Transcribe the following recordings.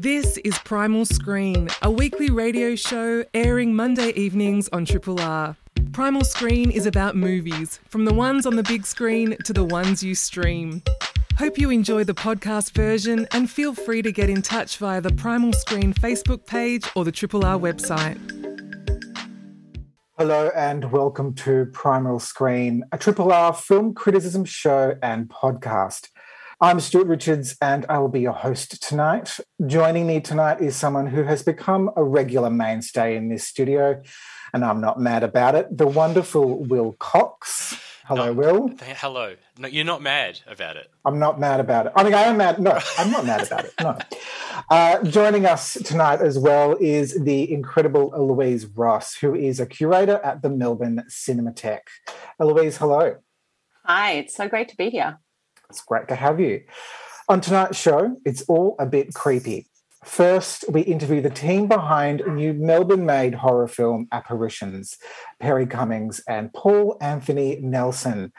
This is Primal Screen, a weekly radio show airing Monday evenings on Triple R. Primal Screen is about movies, from the ones on the big screen to the ones you stream. Hope you enjoy the podcast version and feel free to get in touch via the Primal Screen Facebook page or the Triple R website. Hello and welcome to Primal Screen, a Triple R film criticism show and podcast. I'm Stuart Richards and I will be your host tonight. Joining me tonight is someone who has become a regular mainstay in this studio, and I'm not mad about it. The wonderful Will Cox. Hello, No, Will. th- Hello. No, you're not mad about it. I'm not mad about it. I mean, I am mad. No, I'm not mad about it. No. Uh, joining us tonight as well is the incredible Eloise Ross, who is a curator at the Melbourne Cinematheque. Eloise, hello. Hi, it's so great to be here. It's great to have you. On tonight's show, it's all a bit creepy. First, we interview the team behind new Melbourne made horror film Apparitions, Perri Cummings and Paul Anthony Nelson.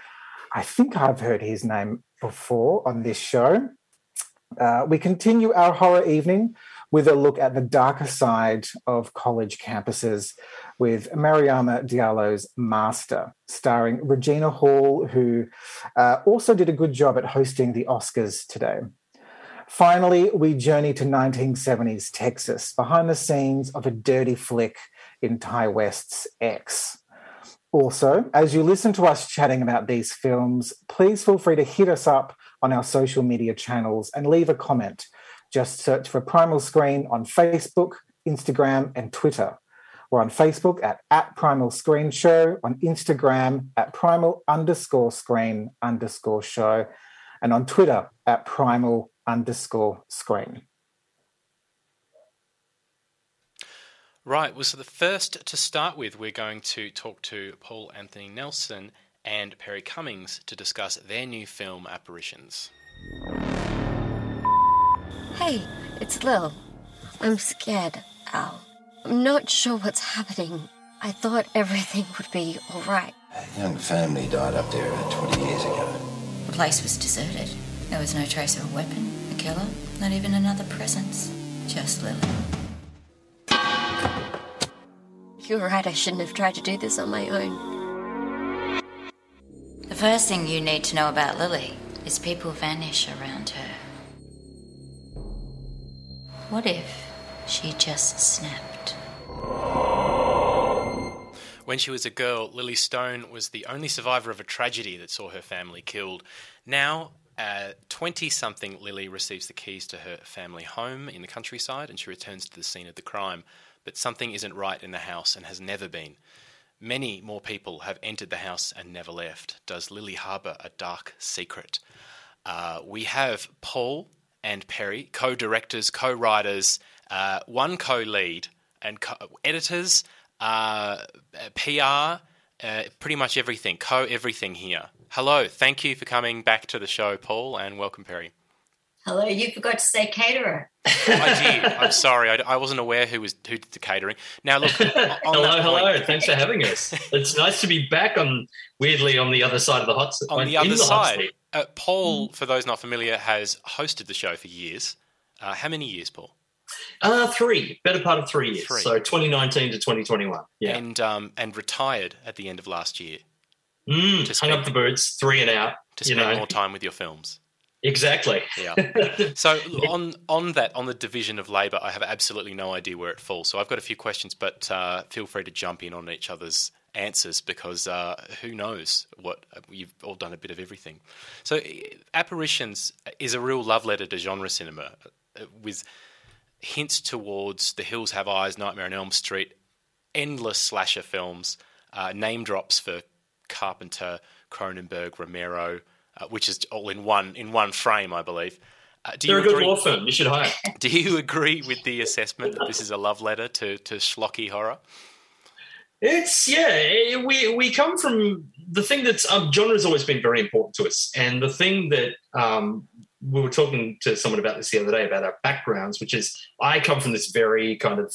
I think I've heard his name before on this show. Uh, we continue our horror evening with a look at the darker side of college campuses with Mariama Diallo's Master, starring Regina Hall, who uh, also did a good job at hosting the Oscars today. Finally, we journey to 1970s Texas, behind the scenes of a dirty flick in Ti West's X. Also, as you listen to us chatting about these films, please feel free to hit us up on our social media channels and leave a comment. Just search for Primal Screen on Facebook, Instagram, and Twitter. We're on Facebook at, at Primal Screen Show, on Instagram at Primal underscore screen underscore show, and on Twitter at Primal underscore screen. Right. Well, so the first to start with, we're going to talk to Paul Anthony Nelson and Perri Cummings to discuss their new film Apparitions. Hey, it's Lil. I'm scared, Al. I'm not sure what's happening. I thought everything would be alright. A young family died up there about 20 years ago. The place was deserted. There was no trace of a weapon, a killer, not even another presence. Just Lily. You're right, I shouldn't have tried to do this on my own. The first thing you need to know about Lily is people vanish around her. What if she just snapped? When she was a girl, Lily Stone was the only survivor of a tragedy that saw her family killed. Now, 20 something Lily receives the keys to her family home in the countryside and she returns to the scene of the crime. But something isn't right in the house and has never been. Many more people have entered the house and never left. Does Lily harbour a dark secret? Uh, we have Paul and Perri, co directors, co writers, uh, one co lead, and co- editors, uh, PR, uh, pretty much everything, co everything here. Hello, thank you for coming back to the show, Paul, and welcome, Perri. Hello, you forgot to say caterer. I did. I'm sorry. I, I wasn't aware who was who did the catering. Now, look. on hello, that hello. point- Thanks for having us. It's nice to be back on weirdly on the other side of the hot seat. on the in other hot side, seat. uh, Paul, for those not familiar, has hosted the show for years. Uh, how many years, Paul? Uh, three, better part of three years. Three. So 2019 to 2021. Yeah. And um, and retired at the end of last year mm, to hung up the boots, three and out. to spend know, more time with your films. exactly. Yeah. So on on that on the division of labour, I have absolutely no idea where it falls. So I've got a few questions, but uh, feel free to jump in on each other's answers because uh, who knows what you've all done a bit of everything. So uh, apparitions is a real love letter to genre cinema uh, with hints towards The Hills Have Eyes, Nightmare on Elm Street, endless slasher films, uh, name drops for Carpenter, Cronenberg, Romero, uh, which is all in one in one frame, I believe. Uh, do They're you a good agree? law firm. You should hire. Do you agree with the assessment that this is a love letter to, to schlocky horror? It's yeah. eh, We we come from the thing that's um, genre has always been very important to us, and the thing that um, we were talking to someone about this the other day about our backgrounds, which is I come from this very kind of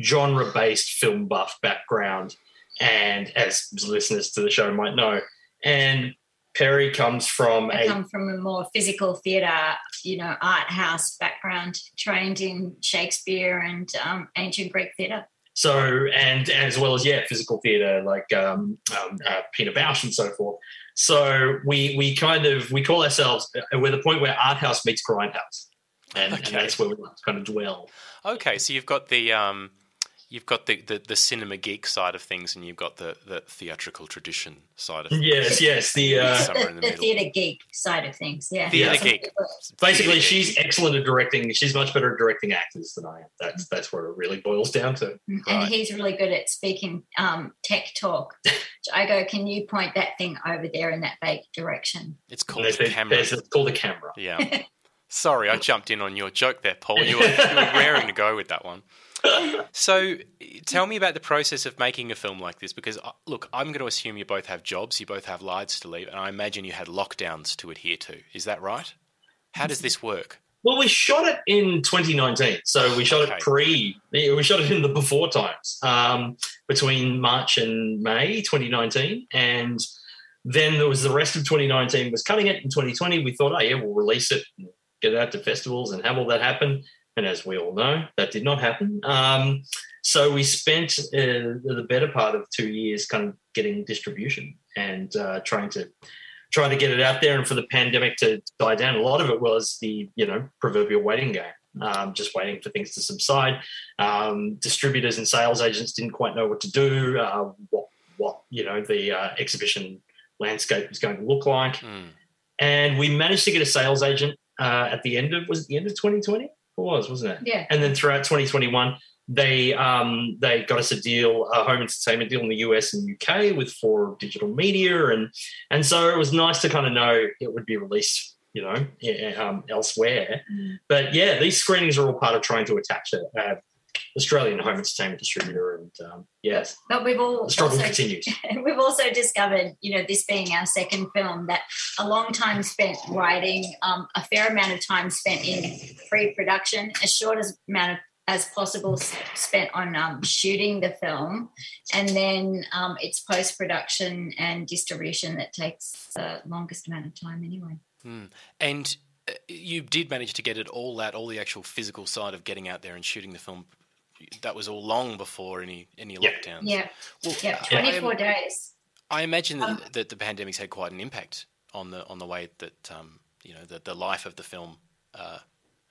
genre based film buff background, and as listeners to the show might know, and Perri comes from I a come from a more physical theatre, you know, art house background, trained in Shakespeare and um, ancient Greek theatre. so and as well as yeah, physical theatre like um, um, uh, Pina Bausch and so forth. So we we kind of we call ourselves uh, we're the point where art house meets grindhouse, and, and that's where we kind of dwell. Okay, so you've got the um, you've got the, the, the cinema geek side of things, and you've got the, the theatrical tradition side of things. Yes, yes. The uh, the the the theatre geek side of things, yeah. Theatre Yeah. geek. basically Theatre she's geek. excellent at directing. She's much better at directing actors than I am. That's that's what it really boils down to. And Right. he's really good at speaking um, tech talk. I go, can you point that thing over there in that vague direction? It's called There's, the camera. it's called a camera. Yeah. Sorry, I jumped in on your joke there, Paul. You were, you were raring to go with that one. So, tell me about the process of making a film like this. Because, uh, look, I'm going to assume you both have jobs, you both have lives to lead, and I imagine you had lockdowns to adhere to. Is that right? How does this work? Well, we shot it in 2019, so we shot Okay. it pre. We shot it in the before times, um, between March and May 2019, and then there was the rest of 2019 was cutting it in 2020. We thought, oh yeah, we'll release it, get it out to festivals, and have all that happen. And as we all know, that did not happen. Um, so we spent uh, the better part of two years kind of getting distribution and uh, trying to trying to get it out there and for the pandemic to die down. A lot of it was the, you know, proverbial waiting game, um, just waiting for things to subside. Um, distributors and sales agents didn't quite know what to do, uh, what, what, you know, the uh, exhibition landscape was going to look like. Hmm. And we managed to get a sales agent uh, at the end of, was it the end of 2020? It was, wasn't it? Yeah. And then throughout 2021, they um, they got us a deal, a home entertainment deal in the US and UK with for digital media, and and so it was nice to kind of know it would be released, you know, yeah, um, elsewhere. Mm. But yeah, these screenings are all part of trying to attach a, a Australian home entertainment distributor, and um, yes, But we've all the struggle also, continues. we've also discovered, you know, this being our second film, that a long time spent writing, um, a fair amount of time spent in pre-production, a short as amount of as possible spent on um, shooting the film, and then um, it's post-production and distribution that takes the longest amount of time anyway. Hmm. And uh, you did manage to get it all that, all the actual physical side of getting out there and shooting the film. That was all long before any any Yeah. lockdowns. Yeah, Well, yeah, twenty-four days. I imagine that, Um, that the pandemic's had quite an impact on the on the way that um, you know the, the life of the film uh,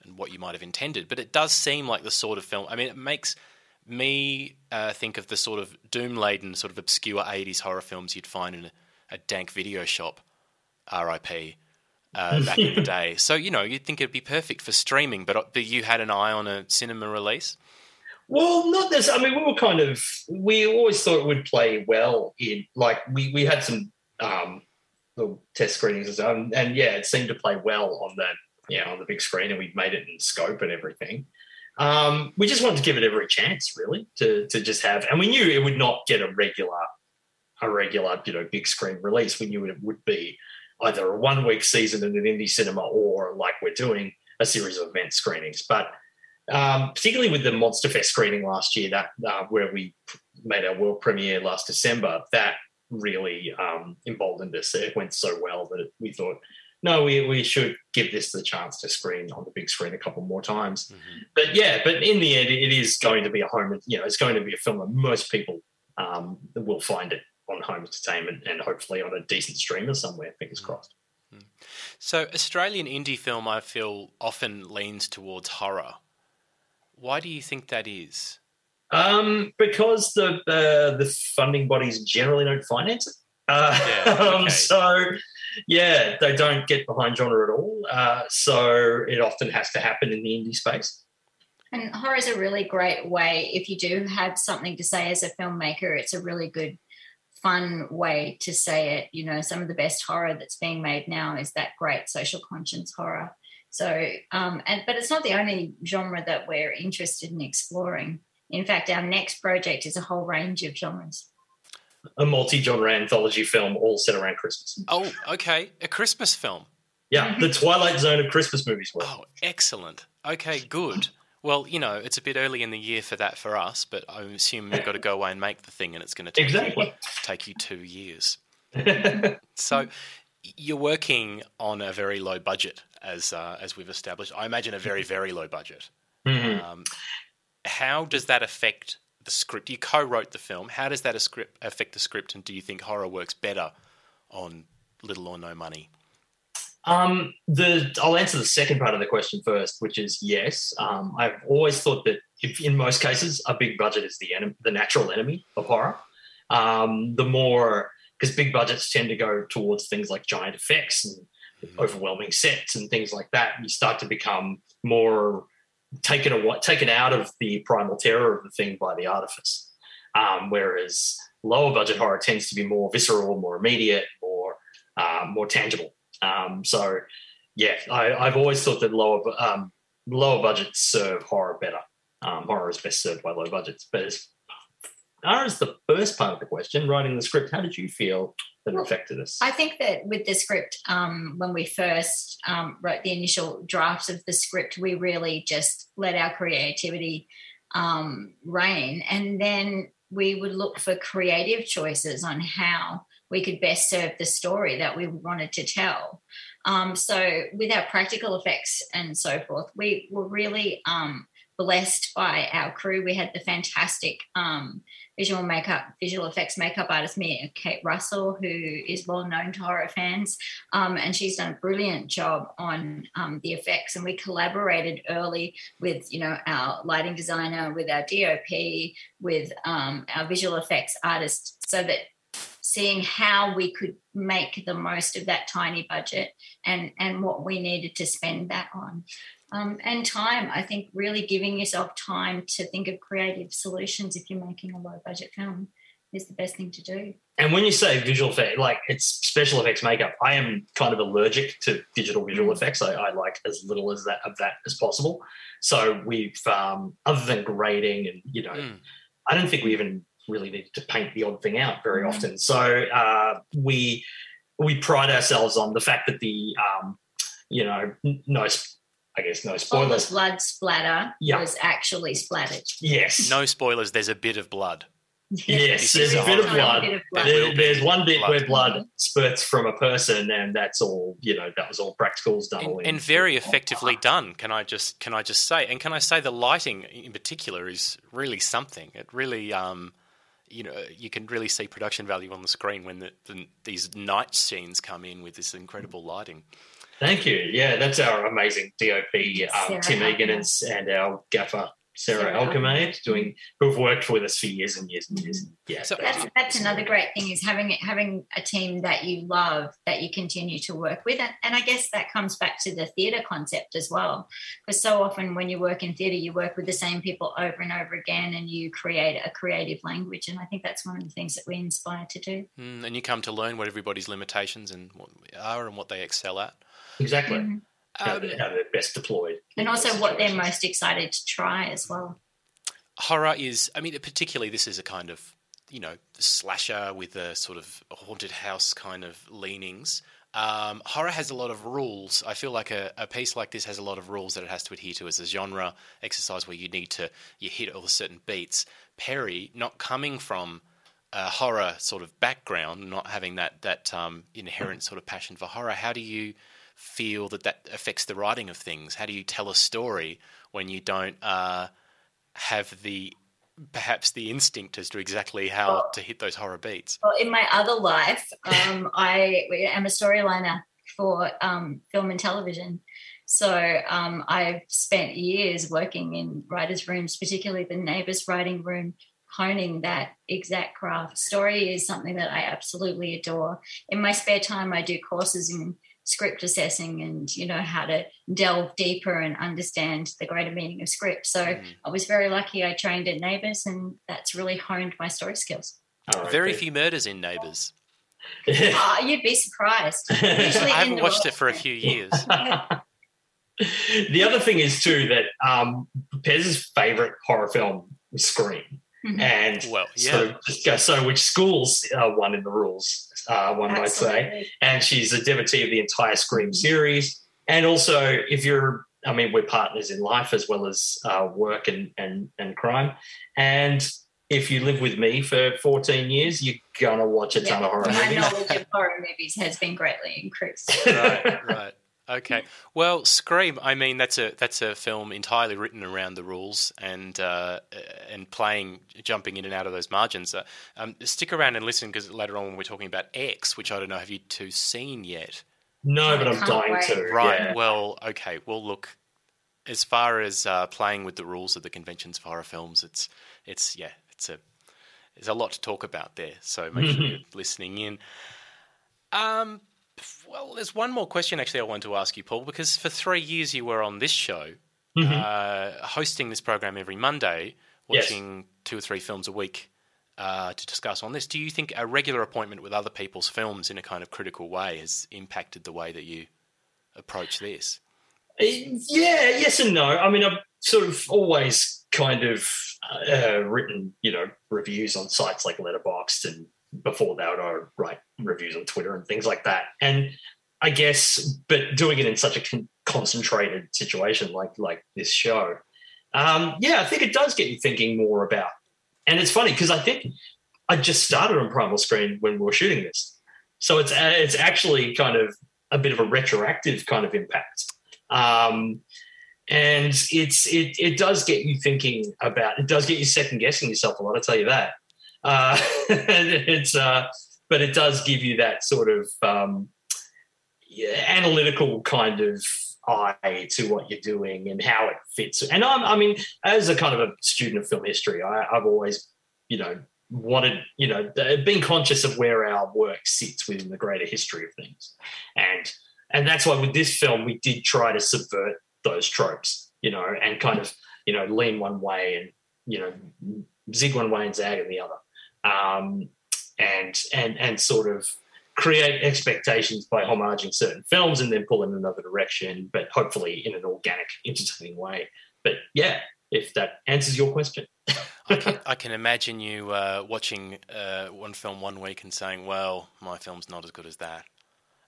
and what you might have intended. But it does seem like the sort of film. I mean, it makes me uh, think of the sort of doom laden, sort of obscure '80s horror films you'd find in a, a dank video shop. R.I.P. Uh, back in the day. So you know, you'd think it'd be perfect for streaming, but, uh, but you had an eye on a cinema release. Well, not this. I mean, we were kind of we always thought it would play well in like we we had some um little test screenings and stuff, and, and yeah, it seemed to play well on the yeah on the big screen, and we made it in scope and everything. Um, we just wanted to give it every chance, really, to to just have, and we knew it would not get a regular a regular you know big screen release. We knew it would be either a one week season in an indie cinema or like we're doing a series of event screenings, but um, particularly with the Monster Fest screening last year, that uh, where we made our world premiere last December, that really um, emboldened us. It went so well that we thought, no, we, we should give this the chance to screen on the big screen a couple more times. But yeah, but in the end, it is going to be a home. You know, it's going to be a film that most people um, will find it on home entertainment and hopefully on a decent streamer somewhere. Fingers crossed. So Australian indie film, I feel, often leans towards horror. Why do you think that is? Um, because the uh, the funding bodies generally don't finance it. Uh, Yeah, um, so yeah, they don't get behind genre at all. Uh, so it often has to happen in the indie space. And horror is a really great way, if you do have something to say as a filmmaker, it's a really good, fun way to say it. You know, some of the best horror that's being made now is that great social conscience horror. So, um, and but it's not the only genre that we're interested in exploring. In fact, our next project is a whole range of genres. A multi-genre anthology film all set around Christmas. Oh, okay, a Christmas film. Yeah, the Twilight Zone of Christmas movies. Were. Oh, excellent. Okay, good. Well, you know, it's a bit early in the year for that for us, but I assume you've got to go away and make the thing, and it's going to take Exactly. you, take you two years. So, you're working on a very low budget, as uh, as we've established. I imagine a very very low budget. Mhm. Um, how does that affect the script? You co-wrote the film. How does that a script affect the script? And do you think horror works better on little or no money? Um, the I'll answer the second part of the question first, which is yes. Um, I've always thought that if in most cases a big budget is the enemy, the natural enemy of horror. Um, the more because big budgets tend to go towards things like giant effects and overwhelming sets and things like that. You start to become more taken away, taken out of the primal terror of the thing by the artifice. Um, whereas lower budget horror tends to be more visceral, more immediate, more uh, more tangible. Um, so, yeah, I, I've always thought that lower um, lower budgets serve horror better. Um, horror is best served by low budgets. But as as the first part of the question, writing the script, how did you feel that Well, affected us? I think that with the script, um, when we first um, wrote the initial drafts of the script, we really just let our creativity um, reign. And then we would look for creative choices on how we could best serve the story that we wanted to tell. Um, so, with our practical effects and so forth, we were really um, blessed by our crew. We had the fantastic um, visual makeup, visual effects makeup artist Mia Kate Russell, who is well known to horror fans, um, and she's done a brilliant job on um, the effects. And we collaborated early with, you know, our lighting designer, with our DOP, with um, our visual effects artist, so that seeing how we could make the most of that tiny budget and and what we needed to spend that on um, and time i think really giving yourself time to think of creative solutions if you're making a low budget film is the best thing to do And when you say visual effect, like it's special effects makeup, I am kind of allergic to digital visual effects. I, I like as little as that of that as possible. So we've, um, other than grading and you know, Mm. I don't think we even really needed to paint the odd thing out very often. So uh, we we pride ourselves on the fact that the um, you know n- no, s- I guess no all the spoilers. blood splatter Yeah. was actually splattered Yes, No spoilers. There's a bit of blood. Yes, This there's a a bit of horror blood. Bit of blood. There will There, be there's one bit blood. where blood spurts from a person, and that's all. You know, that was all practicals done. and, in- and very effectively done. Can I just can I just say? And can I say the lighting in particular is really something. It really, um, you know, you can really see production value on the screen when the, the, these night scenes come in with this incredible lighting. Thank you. Yeah, that's our amazing DOP, um, Tim Egan, and, and our gaffer, Sarah, Sarah Alchemaid, doing who've worked with us for years and years and years. Yeah, So- that's that's another great thing is having having a team that you love that you continue to work with. And, and i guess that comes back to the theatre concept as well. Because so often when you work in theatre you work with the same people over and over again and you create a creative language. And i think that's one of the things that we inspire to do. Mm, and you come to learn what everybody's limitations and what are and what they excel at. Exactly. Mhm. How, Um, they're, how they're best deployed. and also what they're most excited to try as well horror is i mean particularly this is a kind of you know slasher with a sort of haunted house kind of leanings um, horror has a lot of rules i feel like a, a piece like this has a lot of rules that it has to adhere to as a genre exercise where you need to you hit all the certain beats perri not coming from a horror sort of background not having that that um, inherent sort of passion for horror how do you feel that that affects the writing of things how do you tell a story when you don't uh, have the perhaps the instinct as to exactly how to hit those horror beats. Well, in my other life, um, I am a storyliner for um, film and television. So um, I've spent years working in writers' rooms, particularly the neighbours' writing room, honing that exact craft. Story is something that I absolutely adore. In my spare time, I do courses in script assessing and you know how to delve deeper and understand the greater meaning of script. So Mm. I was very lucky. I trained at Neighbours, and that's really honed my story skills. All right, Very good. few murders in Neighbours. Oh, you'd be surprised. I haven't watched role- it for a few years. the other thing is too that um, Pez's favorite horror film was Scream, Mhm. and Well, so yeah. just go, so which schools uh, one in the rules, uh, one might say, and she's a devotee of the entire Scream series, and also if you're, I mean, we're partners in life as well as uh, work and and and crime, and if you live with me for 14 years, you're gonna watch a ton of horror movies. my knowledge of horror movies has been greatly increased. right, right. Okay. Well, Scream. I mean, that's a that's a film entirely written around the rules and uh, and playing, jumping in and out of those margins. Uh, um, stick around and listen because later on when we're talking about X, which I don't know, have you two seen yet? No, but I I'm dying wait. to. Right. yeah. Well, okay. Well, look. As far as uh, playing with the rules of the conventions for horror films, it's it's yeah, it's a there's a lot to talk about there. So make sure you're listening in. Um, well, there's one more question actually I want to ask you, Paul, because for three years you were on this show, uh, hosting this program every Monday, Yes. watching two or three films a week uh, to discuss on this. Do you think a regular appointment with other people's films in a kind of critical way has impacted the way that you approach this? Uh, Yeah, yes and no. I mean, I've sort of always kind of uh, written, you know, reviews on sites like Letterboxd, and before that, I would write reviews on Twitter and things like that. And I guess, but doing it in such a con- concentrated situation like like this show, um, yeah, I think it does get you thinking more about. And it's funny because I think I just started on Primal Screen when we were shooting this, so it's uh, it's actually kind of a bit of a retroactive kind of impact. Um, and it's it it does get you thinking about it does get you second guessing yourself a lot. I tell you that. Uh, it's uh, but it does give you that sort of um, analytical kind of eye to what you're doing and how it fits. And I'm, I mean, as a kind of a student of film history, I, I've always, you know, wanted, you know, being conscious of where our work sits within the greater history of things, and and that's why with this film we did try to subvert those tropes, you know, and kind of, you know, lean one way and you know zig one way and zag in the other, um, and and and sort of create expectations by homaging certain films and then pull in another direction, but hopefully in an organic, entertaining way. But yeah, if that answers your question. I can, I can imagine you uh, watching uh, one film one week and saying, "Well, my film's not as good as that,"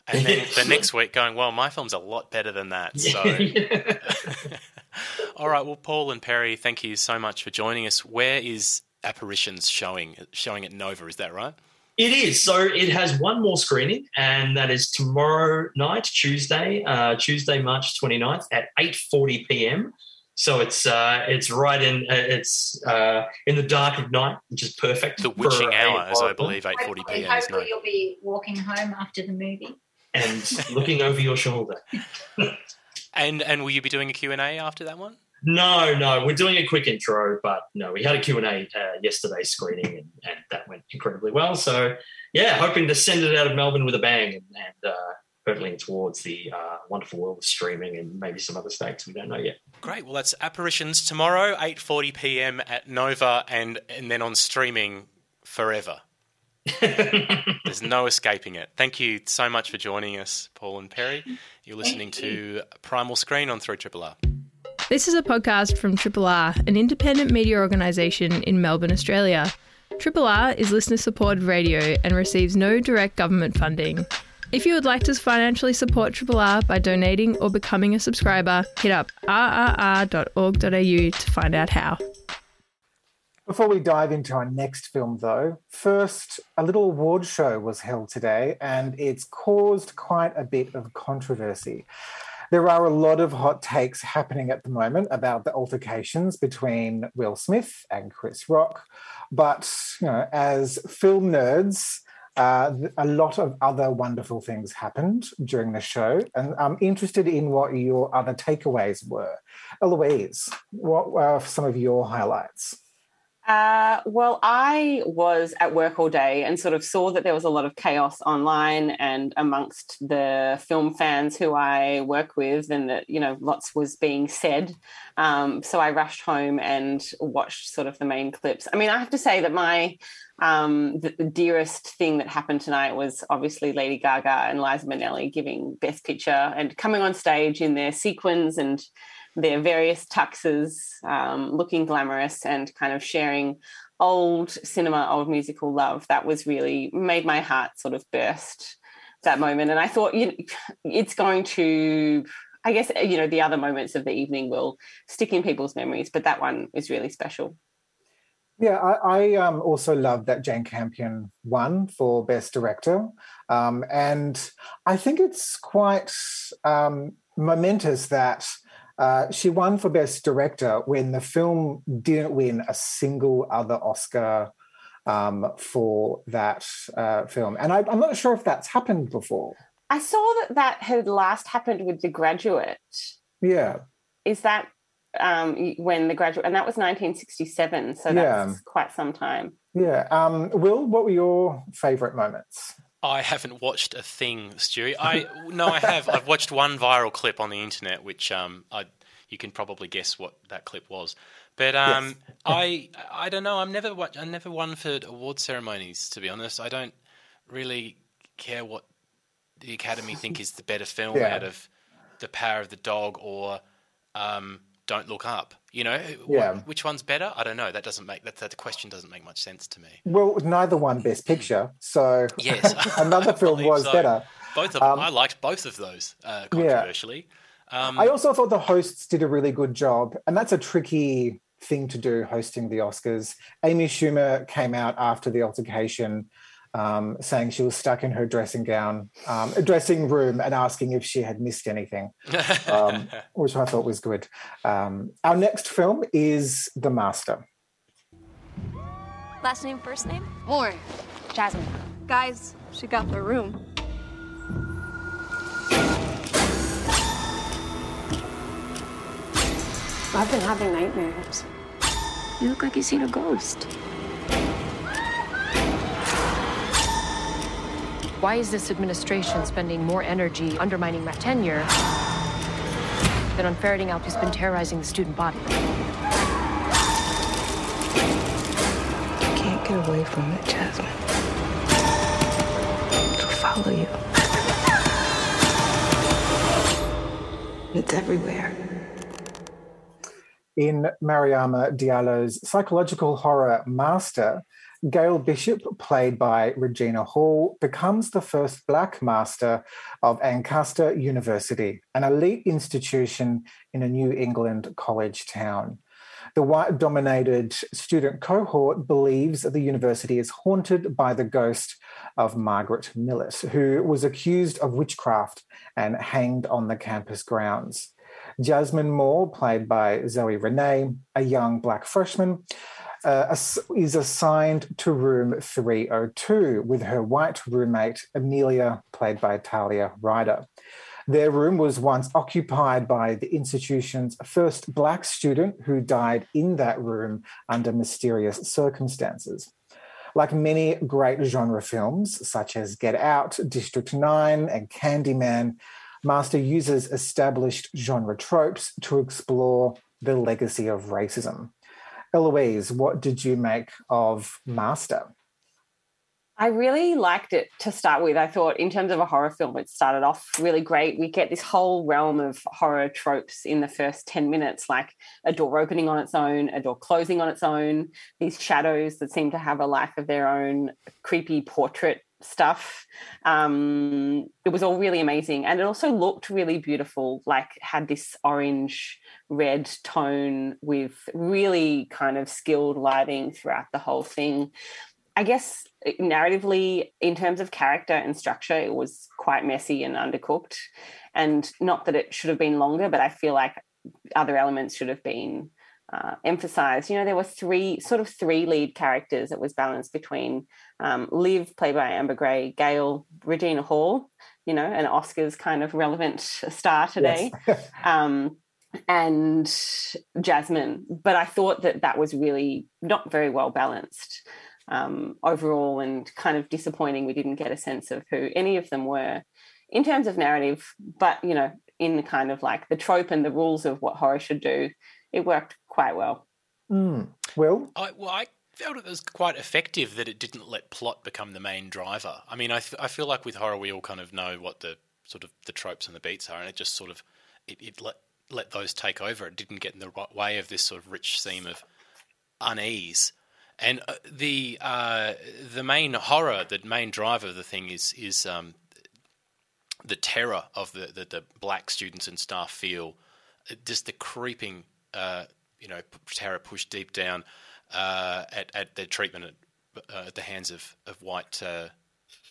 and then the next week going, "Well, my film's a lot better than that." So, all right. Well, Paul and Perri, thank you so much for joining us. Where is Apparitions showing? Showing at Nova, is that right? It is. So it has one more screening, and that is tomorrow night, Tuesday, uh, Tuesday, March 29th at 8.40 p.m. So it's uh, it's right in uh, it's uh, in the dark of night, which is perfect. The witching hour, as I believe, eight forty Hopefully, p.m. is hopefully known. you'll be walking home after the movie. And looking over your shoulder. And and will you be doing a Q and A after that one? No, no, we're doing a quick intro, but no, we had a Q&A uh, yesterday screening and, and that went incredibly well. So, yeah, hoping to send it out of Melbourne with a bang and, and uh, hurtling towards the uh, wonderful world of streaming and maybe some other states we don't know yet. Great. Well, that's Apparitions tomorrow, eight forty p.m. at Nova, and and then on streaming forever. There's no escaping it. Thank you so much for joining us, Paul and Perri. You're listening to Primal Screen on Three Triple R. This is a podcast from Triple R, an independent media organisation in Melbourne, Australia. Triple R is listener supported radio and receives no direct government funding. If you would like to financially support Triple R by donating or becoming a subscriber, hit up rrr.org.au to find out how. Before we dive into our next film, though, first, a little award show was held today and it's caused quite a bit of controversy. There are a lot of hot takes happening at the moment about the altercations between Will Smith and Chris Rock. But, you know, as film nerds, uh, a lot of other wonderful things happened during the show, and I'm interested in what your other takeaways were. Eloise, what were some of your highlights? Uh, well, I was at work all day and sort of saw that there was a lot of chaos online and amongst the film fans who I work with, and that, you know, lots was being said. Um, so I rushed home and watched sort of the main clips. I mean, I have to say that my um, the, the dearest thing that happened tonight was obviously Lady Gaga and Liza Minnelli giving Best Picture and coming on stage in their sequins and their various tuxes, um, looking glamorous and kind of sharing old cinema, old musical love. That was really made my heart sort of burst that moment. And I thought, you know, it's going to, I guess, you know, the other moments of the evening will stick in people's memories, but that one is really special. Yeah, I, I um, also love that Jane Campion won for Best Director. Um, and I think it's quite um, momentous that uh, she won for Best Director when the film didn't win a single other Oscar um, for that uh, film. And I, I'm not sure if that's happened before. I saw that that had last happened with The Graduate. Yeah. Is that um, when The Graduate, and that was 1967, so that's Yeah. quite some time. Yeah. Um, Will, what were your favourite moments? I haven't watched a thing, Stewie. I no, I have. I've watched one viral clip on the internet, which um, I you can probably guess what that clip was. But um, I I don't know. I'm never wa- I never one for award ceremonies. To be honest, I don't really care what the Academy think is the better film Yeah. out of The Power of the Dog or um, Don't Look Up. You know, Yeah. which one's better? I don't know. That doesn't make that that question doesn't make much sense to me. Well, neither one Best Picture, so Yes, another film was so. better. Both of Um, them. I liked both of those uh, Yeah. controversially. Um, I also thought the hosts did a really good job, and that's a tricky thing to do hosting the Oscars. Amy Schumer came out after the altercation um, saying she was stuck in her dressing gown, um, dressing room, and asking if she had missed anything, um, which I thought was good. Um, our next film is The Master. Last name, first name? Warren. Jasmine. Guys, she got the room. I've been having nightmares. You look like you've seen a ghost. Why is this administration spending more energy undermining my tenure than on ferreting out who's been terrorizing the student body? You can't get away from it, Jasmine. It'll follow you. It's everywhere. In Mariama Diallo's psychological horror Master, Gail Bishop, played by Regina Hall, becomes the first Black Master of Ancaster University, an elite institution in a New England college town. The white dominated student cohort believes that the university is haunted by the ghost of Margaret Millet, who was accused of witchcraft and hanged on the campus grounds. Jasmine Moore, played by Zoe Renee, a young black freshman, uh, is assigned to room 302 with her white roommate, Amelia, played by Talia Ryder. Their room was once occupied by the institution's first black student who died in that room under mysterious circumstances. Like many great genre films, such as Get Out, District 9, and Candyman, Master uses established genre tropes to explore the legacy of racism. Eloise, what did you make of Master? I really liked it to start with. I thought, in terms of a horror film, it started off really great. We get this whole realm of horror tropes in the first 10 minutes, like a door opening on its own, a door closing on its own, these shadows that seem to have a life of their own, creepy portrait stuff. Um, it was all really amazing. And it also looked really beautiful, like had this orange red tone with really kind of skilled lighting throughout the whole thing. I guess uh, narratively, in terms of character and structure, it was quite messy and undercooked. And not that it should have been longer, but I feel like other elements should have been uh, emphasized. You know, there were three sort of three lead characters. It was balanced between um, Liv, played by Amber Gray, Gail, Regina Hall, you know, an Oscars kind of relevant star today. um, and Jasmine, but I thought that that was really not very well balanced um, overall and kind of disappointing. We didn't get a sense of who any of them were in terms of narrative, but you know, in the kind of like the trope and the rules of what horror should do, it worked quite well. Mm. Will? I, well, I felt it was quite effective that it didn't let plot become the main driver. I mean, I, f- I feel like with horror, we all kind of know what the sort of the tropes and the beats are, and it just sort of it, it let let those take over. It didn't get in the right way of this sort of rich theme of unease. And uh, the uh, the main horror, the main driver of the thing is is um, the terror of the, the, the black students and staff feel, uh, just the creeping uh, you know, Tara pushed deep down uh, at at their treatment at, uh, at the hands of of white uh,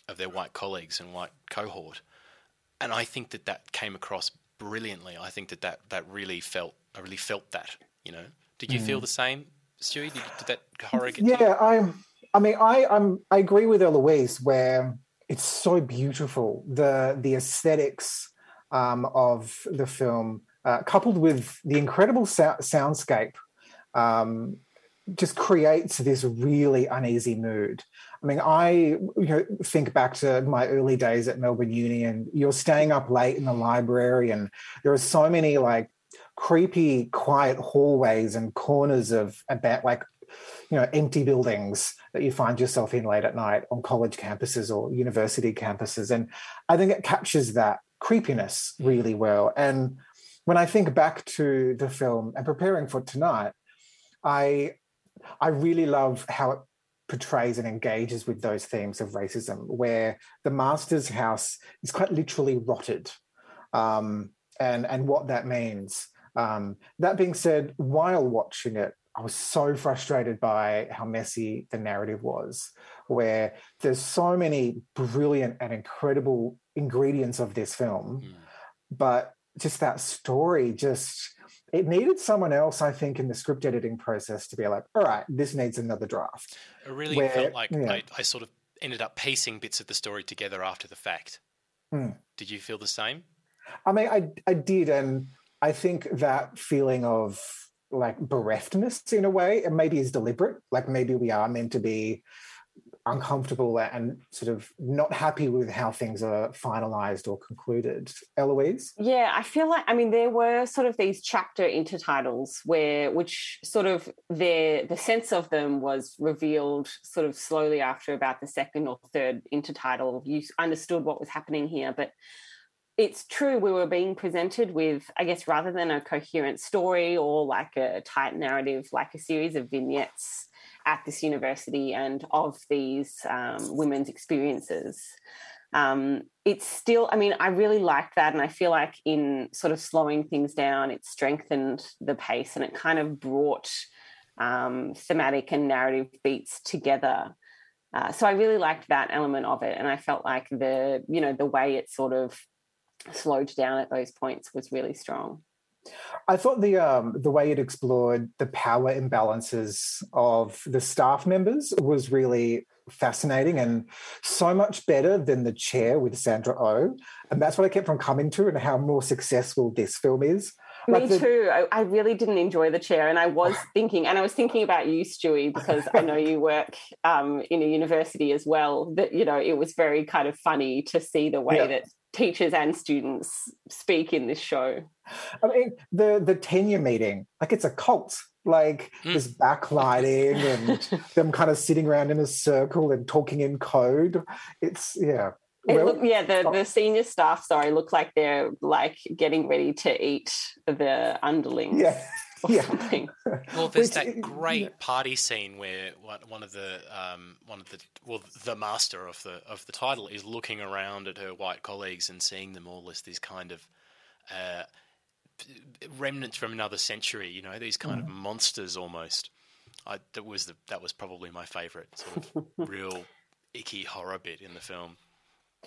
of their white colleagues and white cohort, and I think that that came across brilliantly. I think that that, that really felt I really felt that. You know, did you mm. feel the same, Stewie? Did, did that horror get? Yeah, I. I mean, I I'm I agree with Eloise where it's so beautiful the the aesthetics um, of the film, uh, coupled with the incredible so- soundscape, um, just creates this really uneasy mood. I mean, I you know, think back to my early days at Melbourne Uni, and you're staying up late in the library, and there are so many like creepy, quiet hallways and corners of about like you know empty buildings that you find yourself in late at night on college campuses or university campuses, and I think it captures that creepiness really well. And when I think back to the film and preparing for tonight, I I really love how it portrays and engages with those themes of racism, where the master's house is quite literally rotted, um, and and what that means. Um, that being said, while watching it, I was so frustrated by how messy the narrative was, where there's so many brilliant and incredible ingredients of this film, mm. but just that story just it needed someone else, I think, in the script editing process to be like, all right, this needs another draft. It really Where, felt like yeah. I, I, sort of ended up piecing bits of the story together after the fact. Hmm. Did you feel the same? I mean, I I did, and I think that feeling of like bereftness in a way, and maybe is deliberate. Like maybe we are meant to be uncomfortable and sort of not happy with how things are finalized or concluded. Eloise? Yeah, I feel like I mean there were sort of these chapter intertitles where which sort of the the sense of them was revealed sort of slowly after about the second or third intertitle. You understood what was happening here, but it's true we were being presented with i guess rather than a coherent story or like a tight narrative like a series of vignettes at this university and of these um, women's experiences. Um, it's still, I mean, I really like that. And I feel like in sort of slowing things down, it strengthened the pace and it kind of brought um, thematic and narrative beats together. Uh, so I really liked that element of it. And I felt like the, you know, the way it sort of slowed down at those points was really strong. I thought the um, the way it explored the power imbalances of the staff members was really fascinating and so much better than the chair with Sandra O. Oh. And that's what I kept on coming to, and how more successful this film is. Like Me the, too. I, I, really didn't enjoy the chair, and I was thinking, and I was thinking about you, Stewie, because I know you work um, in a university as well. That you know, it was very kind of funny to see the way yeah. that teachers and students speak in this show. I mean, the the tenure meeting, like it's a cult. Like mm. this backlighting and them kind of sitting around in a circle and talking in code. It's yeah. Well, look, yeah, the, the senior staff, sorry, look like they're like getting ready to eat the underlings. Yeah. Yeah. Something. Well, there's that great party scene where one of the um, one of the well, the master of the of the title is looking around at her white colleagues and seeing them all as these kind of uh, remnants from another century. You know, these kind mm. of monsters almost. I, that was the that was probably my favourite sort of real icky horror bit in the film.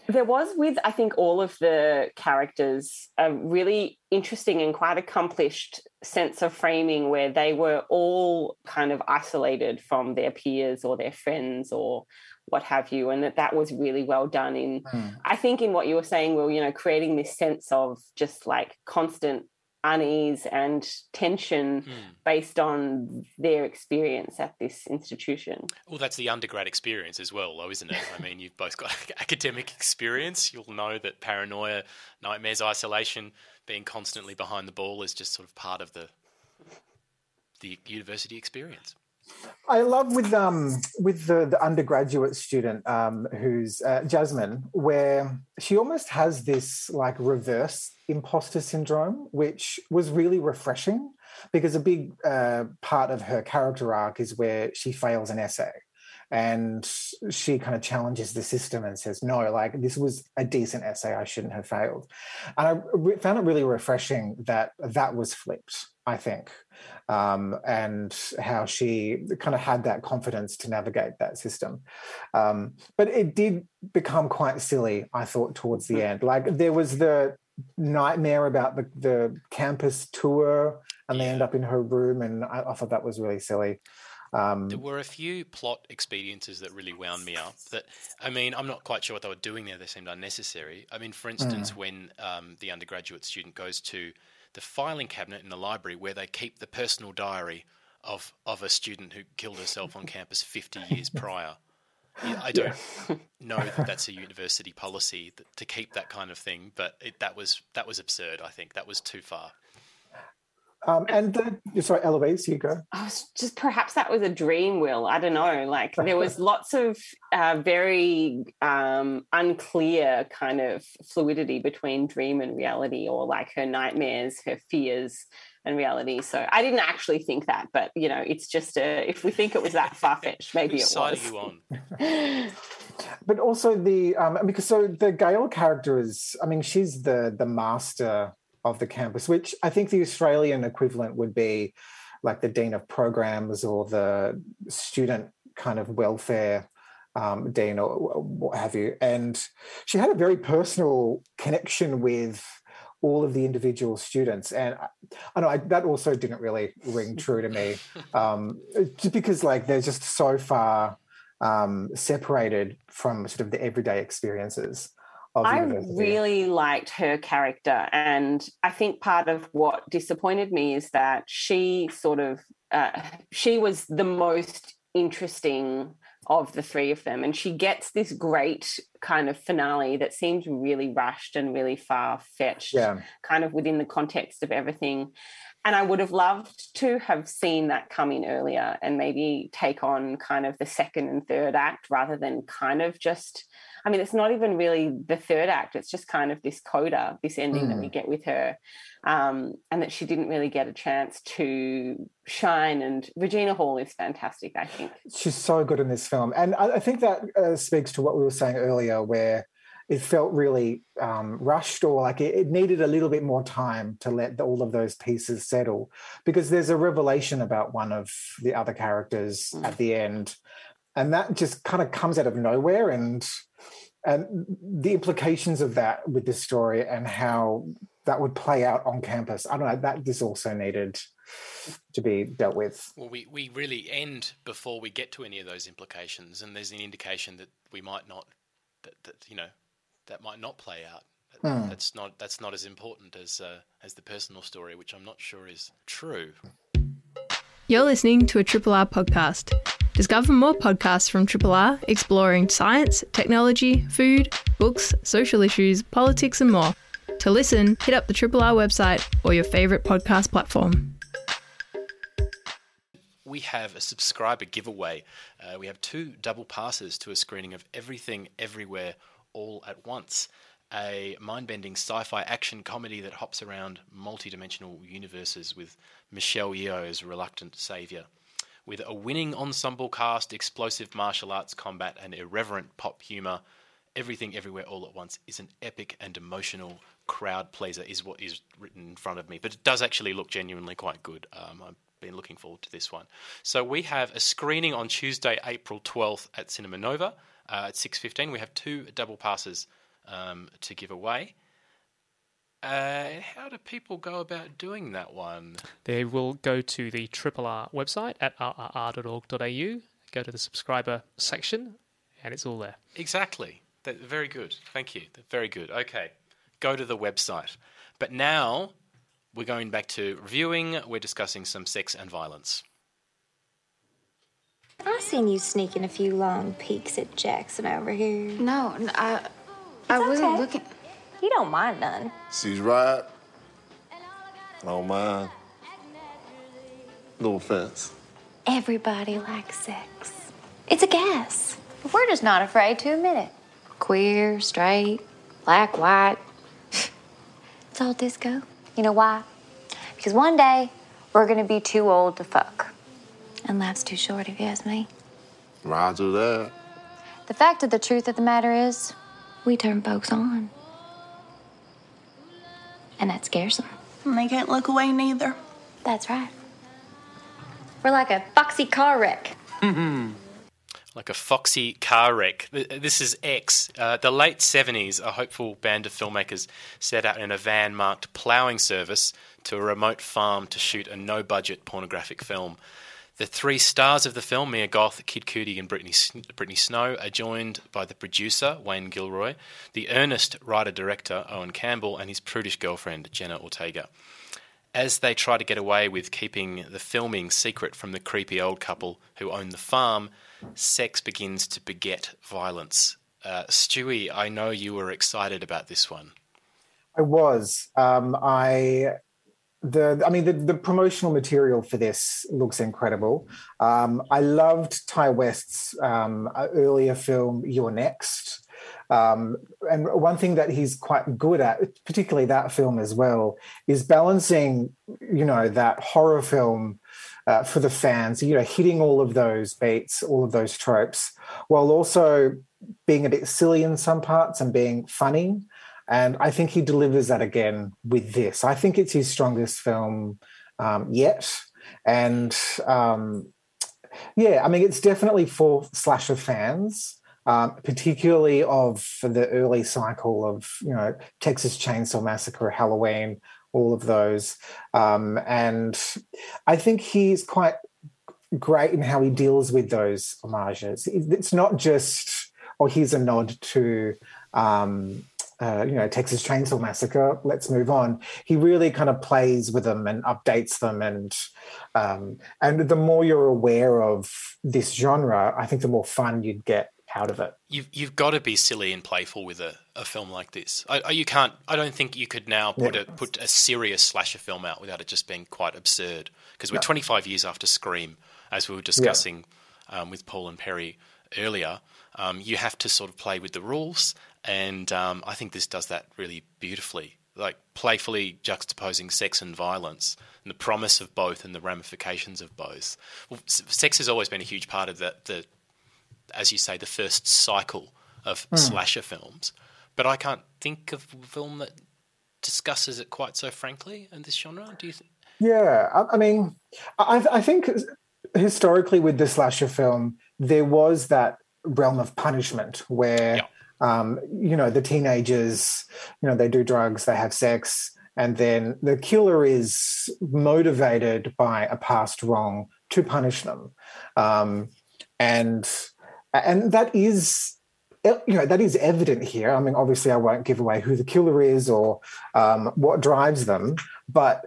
There was with, I think, all of the characters a really interesting and quite accomplished sense of framing where they were all kind of isolated from their peers or their friends or what have you and that that was really well done in mm. i think in what you were saying well you know creating this sense of just like constant unease and tension mm. based on their experience at this institution. Well, that's the undergrad experience as well, though, isn't it? I mean, you've both got academic experience. You'll know that paranoia, nightmares, isolation, being constantly behind the ball is just sort of part of the the university experience. I love with um with the the undergraduate student um who's uh, Jasmine, where she almost has this like reverse imposter syndrome, which was really refreshing because a big uh, part of her character arc is where she fails an essay, and she kind of challenges the system and says, "No, like this was a decent essay. I shouldn't have failed." And I re- found it really refreshing that that was flipped. I think, um, and how she kind of had that confidence to navigate that system. Um, but it did become quite silly, I thought, towards the end. Like there was the nightmare about the, the campus tour and they end up in her room and I, I thought that was really silly um, there were a few plot expediences that really wound me up. That I mean, I'm not quite sure what they were doing there. They seemed unnecessary. I mean, for instance, Mm. when um, the undergraduate student goes to the filing cabinet in the library where they keep the personal diary of of a student who killed herself on campus 50 years prior. Yeah, I don't know that that's a university policy that, to keep that kind of thing, but it, that was that was absurd. I think that was too far. Um, and the, sorry eloise you go I was just perhaps that was a dream, Will. I don't know. Like there was lots of uh, very um, unclear kind of fluidity between dream and reality, or like her nightmares, her fears, and reality. So I didn't actually think that, but you know, it's just a. If we think it was that far fetched, maybe it was. are you on? but also the um because so the Gail character is I mean she's the the master of the campus, which I think the Australian equivalent would be like the dean of programs or the student kind of welfare um, dean or what have you. And she had a very personal connection with all of the individual students and I, I know I, that also didn't really ring true to me um, just because like they're just so far um, separated from sort of the everyday experiences I really liked her character, and I think part of what disappointed me is that she sort of uh, she was the most interesting of the three of them, and she gets this great kind of finale that seems really rushed and really far fetched, Yeah. kind of within the context of everything. And I would have loved to have seen that come in earlier and maybe take on kind of the second and third act rather than kind of just I mean, it's not even really the third act. It's just kind of this coda, this ending that we Mm. get with her, um, and that she didn't really get a chance to shine. And Regina Hall is fantastic, I think. She's so good in this film, and I, I think that uh, speaks to what we were saying earlier, where it felt really um, rushed, or like it, it needed a little bit more time to let the, all of those pieces settle, because there's a revelation about one of the other characters at the end, and that just kind of comes out of nowhere, and and the implications of that with this story and how that would play out on campus. I don't know that this also needed to be dealt with. Well, we, we really end before we get to any of those implications, and there's an indication that we might not, that, that you know, that might not play out. Hmm. That's not that's not as important as uh, as the personal story, which I'm not sure is true. You're listening to a Triple R podcast. Discover more podcasts from Triple R exploring science, technology, food, books, social issues, politics, and more. To listen, hit up the Triple R website or your favourite podcast platform. we have a subscriber giveaway. Uh, we have two double passes to a screening of Everything Everywhere All at Once, a mind bending sci fi action comedy that hops around multi-dimensional universes with Michelle Yeoh as reluctant saviour. With a winning ensemble cast, explosive martial arts combat, and irreverent pop humour, Everything Everywhere All at Once is an epic and emotional crowd pleaser, is what is written in front of me. But it does actually look genuinely quite good. Um, I've been looking forward to this one. So we have a screening on Tuesday, April 12th at Cinema Nova uh, at 6.15. We have two double passes um, to give away. Uh, how do people go about doing that one? They will go to the Triple R website at rrr.org.au, go to the subscriber section, and it's all there. Exactly. That, very good. Thank you. Very good. Okay. Go to the website. But now we're going back to reviewing. We're discussing some sex and violence. I've seen you sneaking a few long peeks at Jackson over here. No, n- I, I I wasn't okay. looking. You don't mind none. She's right. I don't mind. No offense. Everybody likes sex. It's a gas. But we're just not afraid to admit it. Queer, straight, black, white. it's all disco. You know why? Because one day we're gonna be too old to fuck. And life's too short if you ask me. Roger that. The fact of the truth of the matter is, we turn folks on. And that scares them. And they can't look away neither. That's right. We're like a foxy car wreck. Mhm. Like a foxy car wreck. This is X. Uh, the late 70s, a hopeful band of filmmakers set out in a van marked ploughing service to a remote farm to shoot a no budget pornographic film. The three stars of the film, Mia Goth, Kid Cudi, and Brittany, Brittany Snow, are joined by the producer, Wayne Gilroy, the earnest writer director, Owen Campbell, and his prudish girlfriend, Jenna Ortega. As they try to get away with keeping the filming secret from the creepy old couple who own the farm, sex begins to beget violence. Uh, Stewie, I know you were excited about this one. I was. Um, I the I mean the, the promotional material for this looks incredible. Um, I loved Ti West's um, earlier film You're Next. Um, and one thing that he's quite good at, particularly that film as well, is balancing, you know, that horror film uh, for the fans, you know, hitting all of those beats, all of those tropes, while also being a bit silly in some parts and being funny. And I think he delivers that again with this. I think it's his strongest film um, yet. And um, yeah, I mean, it's definitely for slasher fans. Um, particularly of the early cycle of you know Texas Chainsaw Massacre, Halloween, all of those, um, and I think he's quite great in how he deals with those homages. It's not just oh here's a nod to um, uh, you know Texas Chainsaw Massacre. Let's move on. He really kind of plays with them and updates them, and um, and the more you're aware of this genre, I think the more fun you'd get out of it. You've you've got to be silly and playful with a, a film like this. I, I- you can't. I don't think you could now put Yeah. a put a serious slasher film out without it just being quite absurd. Because we're No. 25 years after Scream, as we were discussing um, with Paul and Perri earlier. Um, you have to sort of play with the rules, and um, I think this does that really beautifully. Like playfully juxtaposing sex and violence, and the promise of both, and the ramifications of both. Well, sex has always been a huge part of the, the as you say, the first cycle of Hmm. slasher films. But I can't think of a film that discusses it quite so frankly in this genre. Do you think? Yeah, I, I mean, I, I think historically with the slasher film, there was that realm of punishment where, um, you know, the teenagers, you know, they do drugs, they have sex, and then the killer is motivated by a past wrong to punish them, um, and and that is you know that is evident here. I mean, obviously, I won't give away who the killer is or um, what drives them, but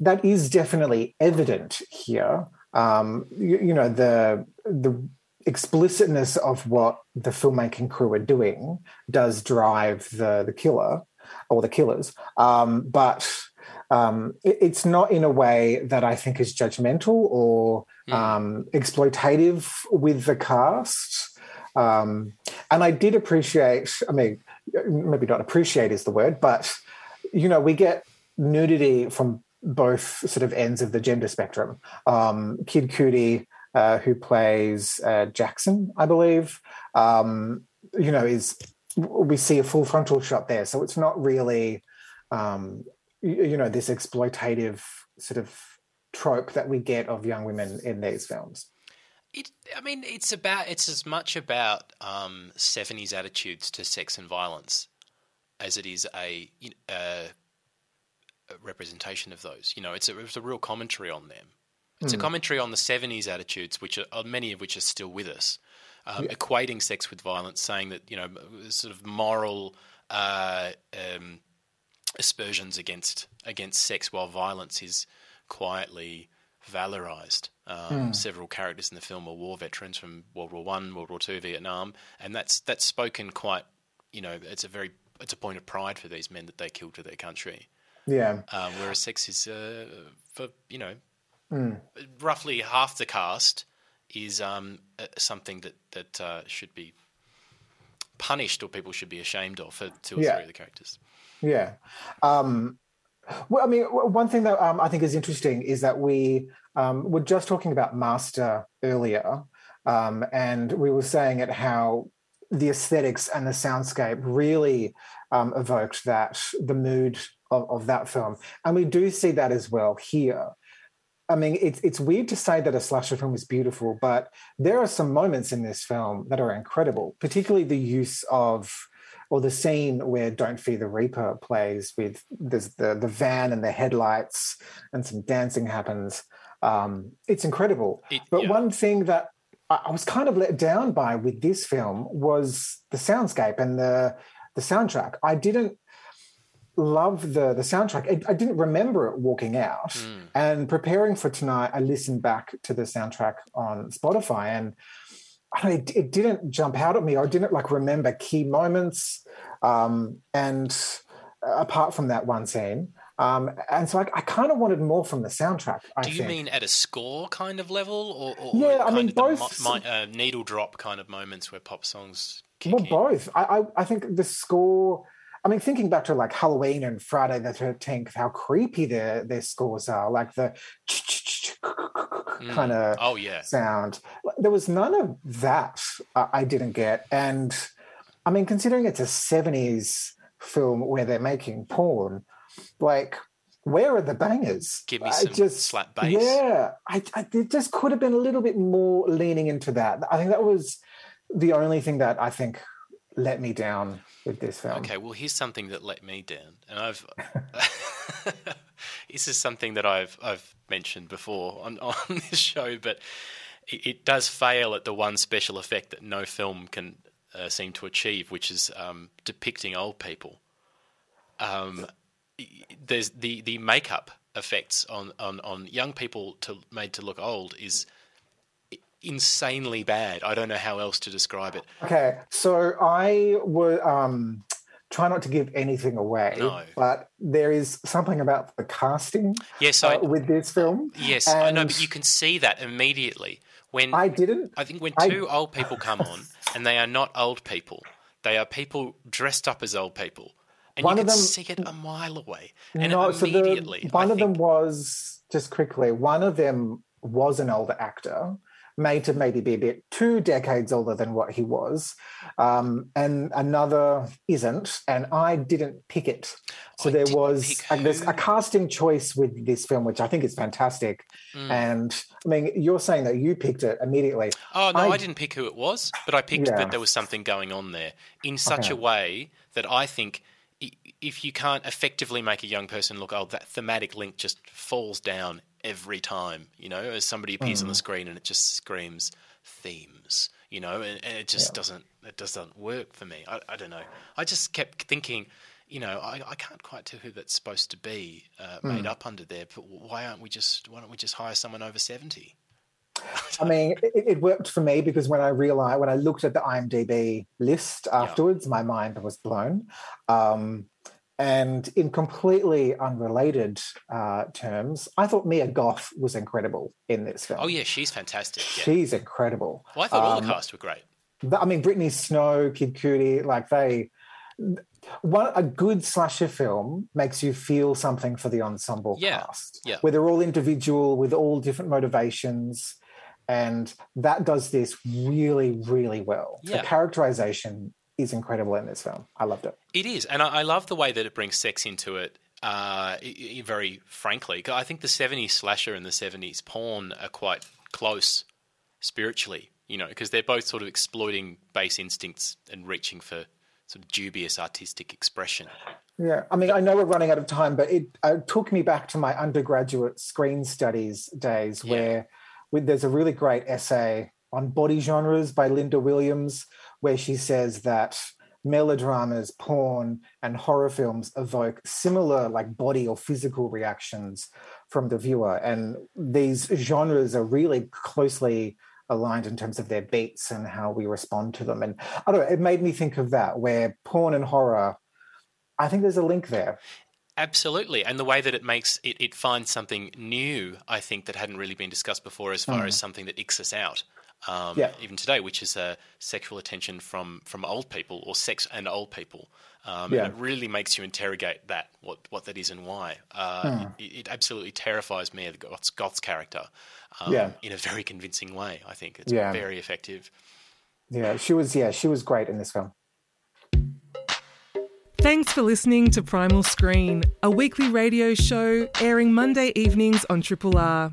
that is definitely evident here. Um, you, you know, the the explicitness of what the filmmaking crew are doing does drive the the killer or the killers, um, but um, it- it's not in a way that I think is judgmental or um, exploitative with the cast. Um, and I did appreciate, I mean, maybe not appreciate is the word, but, you know, we get nudity from both sort of ends of the gender spectrum. Um, Kid Cudi, uh, who plays uh, Jackson, I believe, um, you know, is we see a full frontal shot there. So it's not really, um, you, you know, this exploitative sort of trope that we get of young women in these films. It, I mean, it's about it's as much about um, 70s attitudes to sex and violence as it is a, a, a representation of those. You know, it's a, it's a real commentary on them. It's a Mm. commentary on the 70s attitudes, which are, are many of which are still with us, um, Yeah. equating sex with violence, saying that you know sort of moral uh, um, aspersions against against sex, while violence is quietly valorized. Um, Mm. Several characters in the film are war veterans from World War One, World War Two, Vietnam, and that's that's spoken quite. You know, it's a very it's a point of pride for these men that they killed for their country. Yeah. Um, whereas sex is uh, for you know Mm. roughly half the cast is um, uh, something that that uh, should be punished or people should be ashamed of for two or Yeah. three of the characters. Yeah. Um, well, I mean, one thing that um, I think is interesting is that we um, were just talking about Master earlier. Um, and we were saying at how the aesthetics and the soundscape really um, evoked that the mood of, of that film, and we do see that as well here. I mean, it's it's weird to say that a slasher film is beautiful, but there are some moments in this film that are incredible, particularly the use of or the scene where Don't Fear the Reaper plays with there's the the van and the headlights and some dancing happens. Um, it's incredible. It- but yeah. one thing that I I was kind of let down by with this film was the soundscape and the the soundtrack. I didn't love the the soundtrack. I, I didn't remember it walking out. Hmm. And preparing for tonight, I listened back to the soundtrack on Spotify, and I don't know, it, it didn't jump out at me. I didn't like remember key moments. Um, and apart from that one scene, um, and so I, I kind of wanted more from the soundtrack. I Do you think. mean at a score kind of level, or, or Yeah, I mean, both- mi- uh, needle drop kind of moments where pop songs kick well, in? both. I, I I think the score. I mean, thinking back to like Halloween and Friday the Thirteenth, how creepy their their scores are, like the kind of Oh yeah, sound. There was none of that uh, I didn't get, and I mean, considering it's a seventies film where they're making porn, like where are the bangers? Give me I some just, slap bass. Yeah, I, I it just could have been a little bit more leaning into that. I think that was the only thing that I think let me down with this film. Okay, well, here's something that let me down, and I've this is something that I've I've mentioned before on on this show, but it, it does fail at the one special effect that no film can uh, seem to achieve, which is um, depicting old people. Um, there's the the makeup effects on on on young people to made to look old is insanely bad. I don't know how else to describe it. Okay, so I would um, try not to give anything away, No. but there is something about the casting Yes, I- uh, with this film. Yes, I know, but you can see that immediately when I didn't. I think when I- two old people come on, and they are not old people, they are people dressed up as old people, and One you can them- see it a mile away. And no, so the, one of them was just quickly. One of them was an older actor, made to maybe be a bit two decades older than what he was, um, and another isn't. And I didn't pick it. So there was a, there's a casting choice with this film, which I think is fantastic. Mm. And I mean, you're saying that you picked it immediately. Oh no, I, I- didn't pick who it was, but I picked Yeah. that there was something going on there in such Okay. a way that I think if you can't effectively make a young person look old, that thematic link just falls down every time. You know, as somebody appears on the Mm. screen and it just screams themes. You know, and, and it just doesn't it doesn't work for me. I, I don't know. I just kept thinking. You know, I, I can't quite tell who that's supposed to be uh, made Mm. up under there. But why aren't we just? Why don't we just hire someone over seventy? I mean, it, it worked for me because when I realized, when I looked at the IMDb list afterwards, my mind was blown. Um, and in completely unrelated uh, terms, I thought Mia Goth was incredible in this film. Oh yeah, she's fantastic. Yeah. She's incredible. Well, I thought all the Um, cast were great. I mean, Brittany Snow, Kid Cudi, like they. One a good slasher film makes you feel something for the ensemble Yeah, cast, yeah. where they're all individual with all different motivations, and that does this really, really well. Yeah. The characterization is incredible in this film. I loved it. It is, and I, I love the way that it brings sex into it. Uh, very frankly, I think the '70s slasher and the '70s porn are quite close spiritually. You know, because they're both sort of exploiting base instincts and reaching for sort of dubious artistic expression. Yeah, I mean, I know we're running out of time, but it, uh took me back to my undergraduate screen studies days, where with, there's a really great essay on body genres by Linda Williams, where she says that melodramas, porn, and horror films evoke similar, like body or physical reactions from the viewer, and these genres are really closely aligned in terms of their beats and how we respond to them. And I don't know, it made me think of that, where porn and horror I think there's a link there. Absolutely, and the way that it makes it, it finds something new, I think that hadn't really been discussed before, as far Mm. as something that icks us out, um, Yeah. even today, which is uh, sexual attention from from old people or sex and old people. Um, Yeah. And it really makes you interrogate that, what, what that is and why. Uh, Hmm. it, it absolutely terrifies me, the Goth's, Goth's character, um, Yeah. in a very convincing way. I think it's Yeah. very effective. Yeah, she was. Yeah, she was great in this film. Thanks for listening to Primal Screen, a weekly radio show airing Monday evenings on Triple R.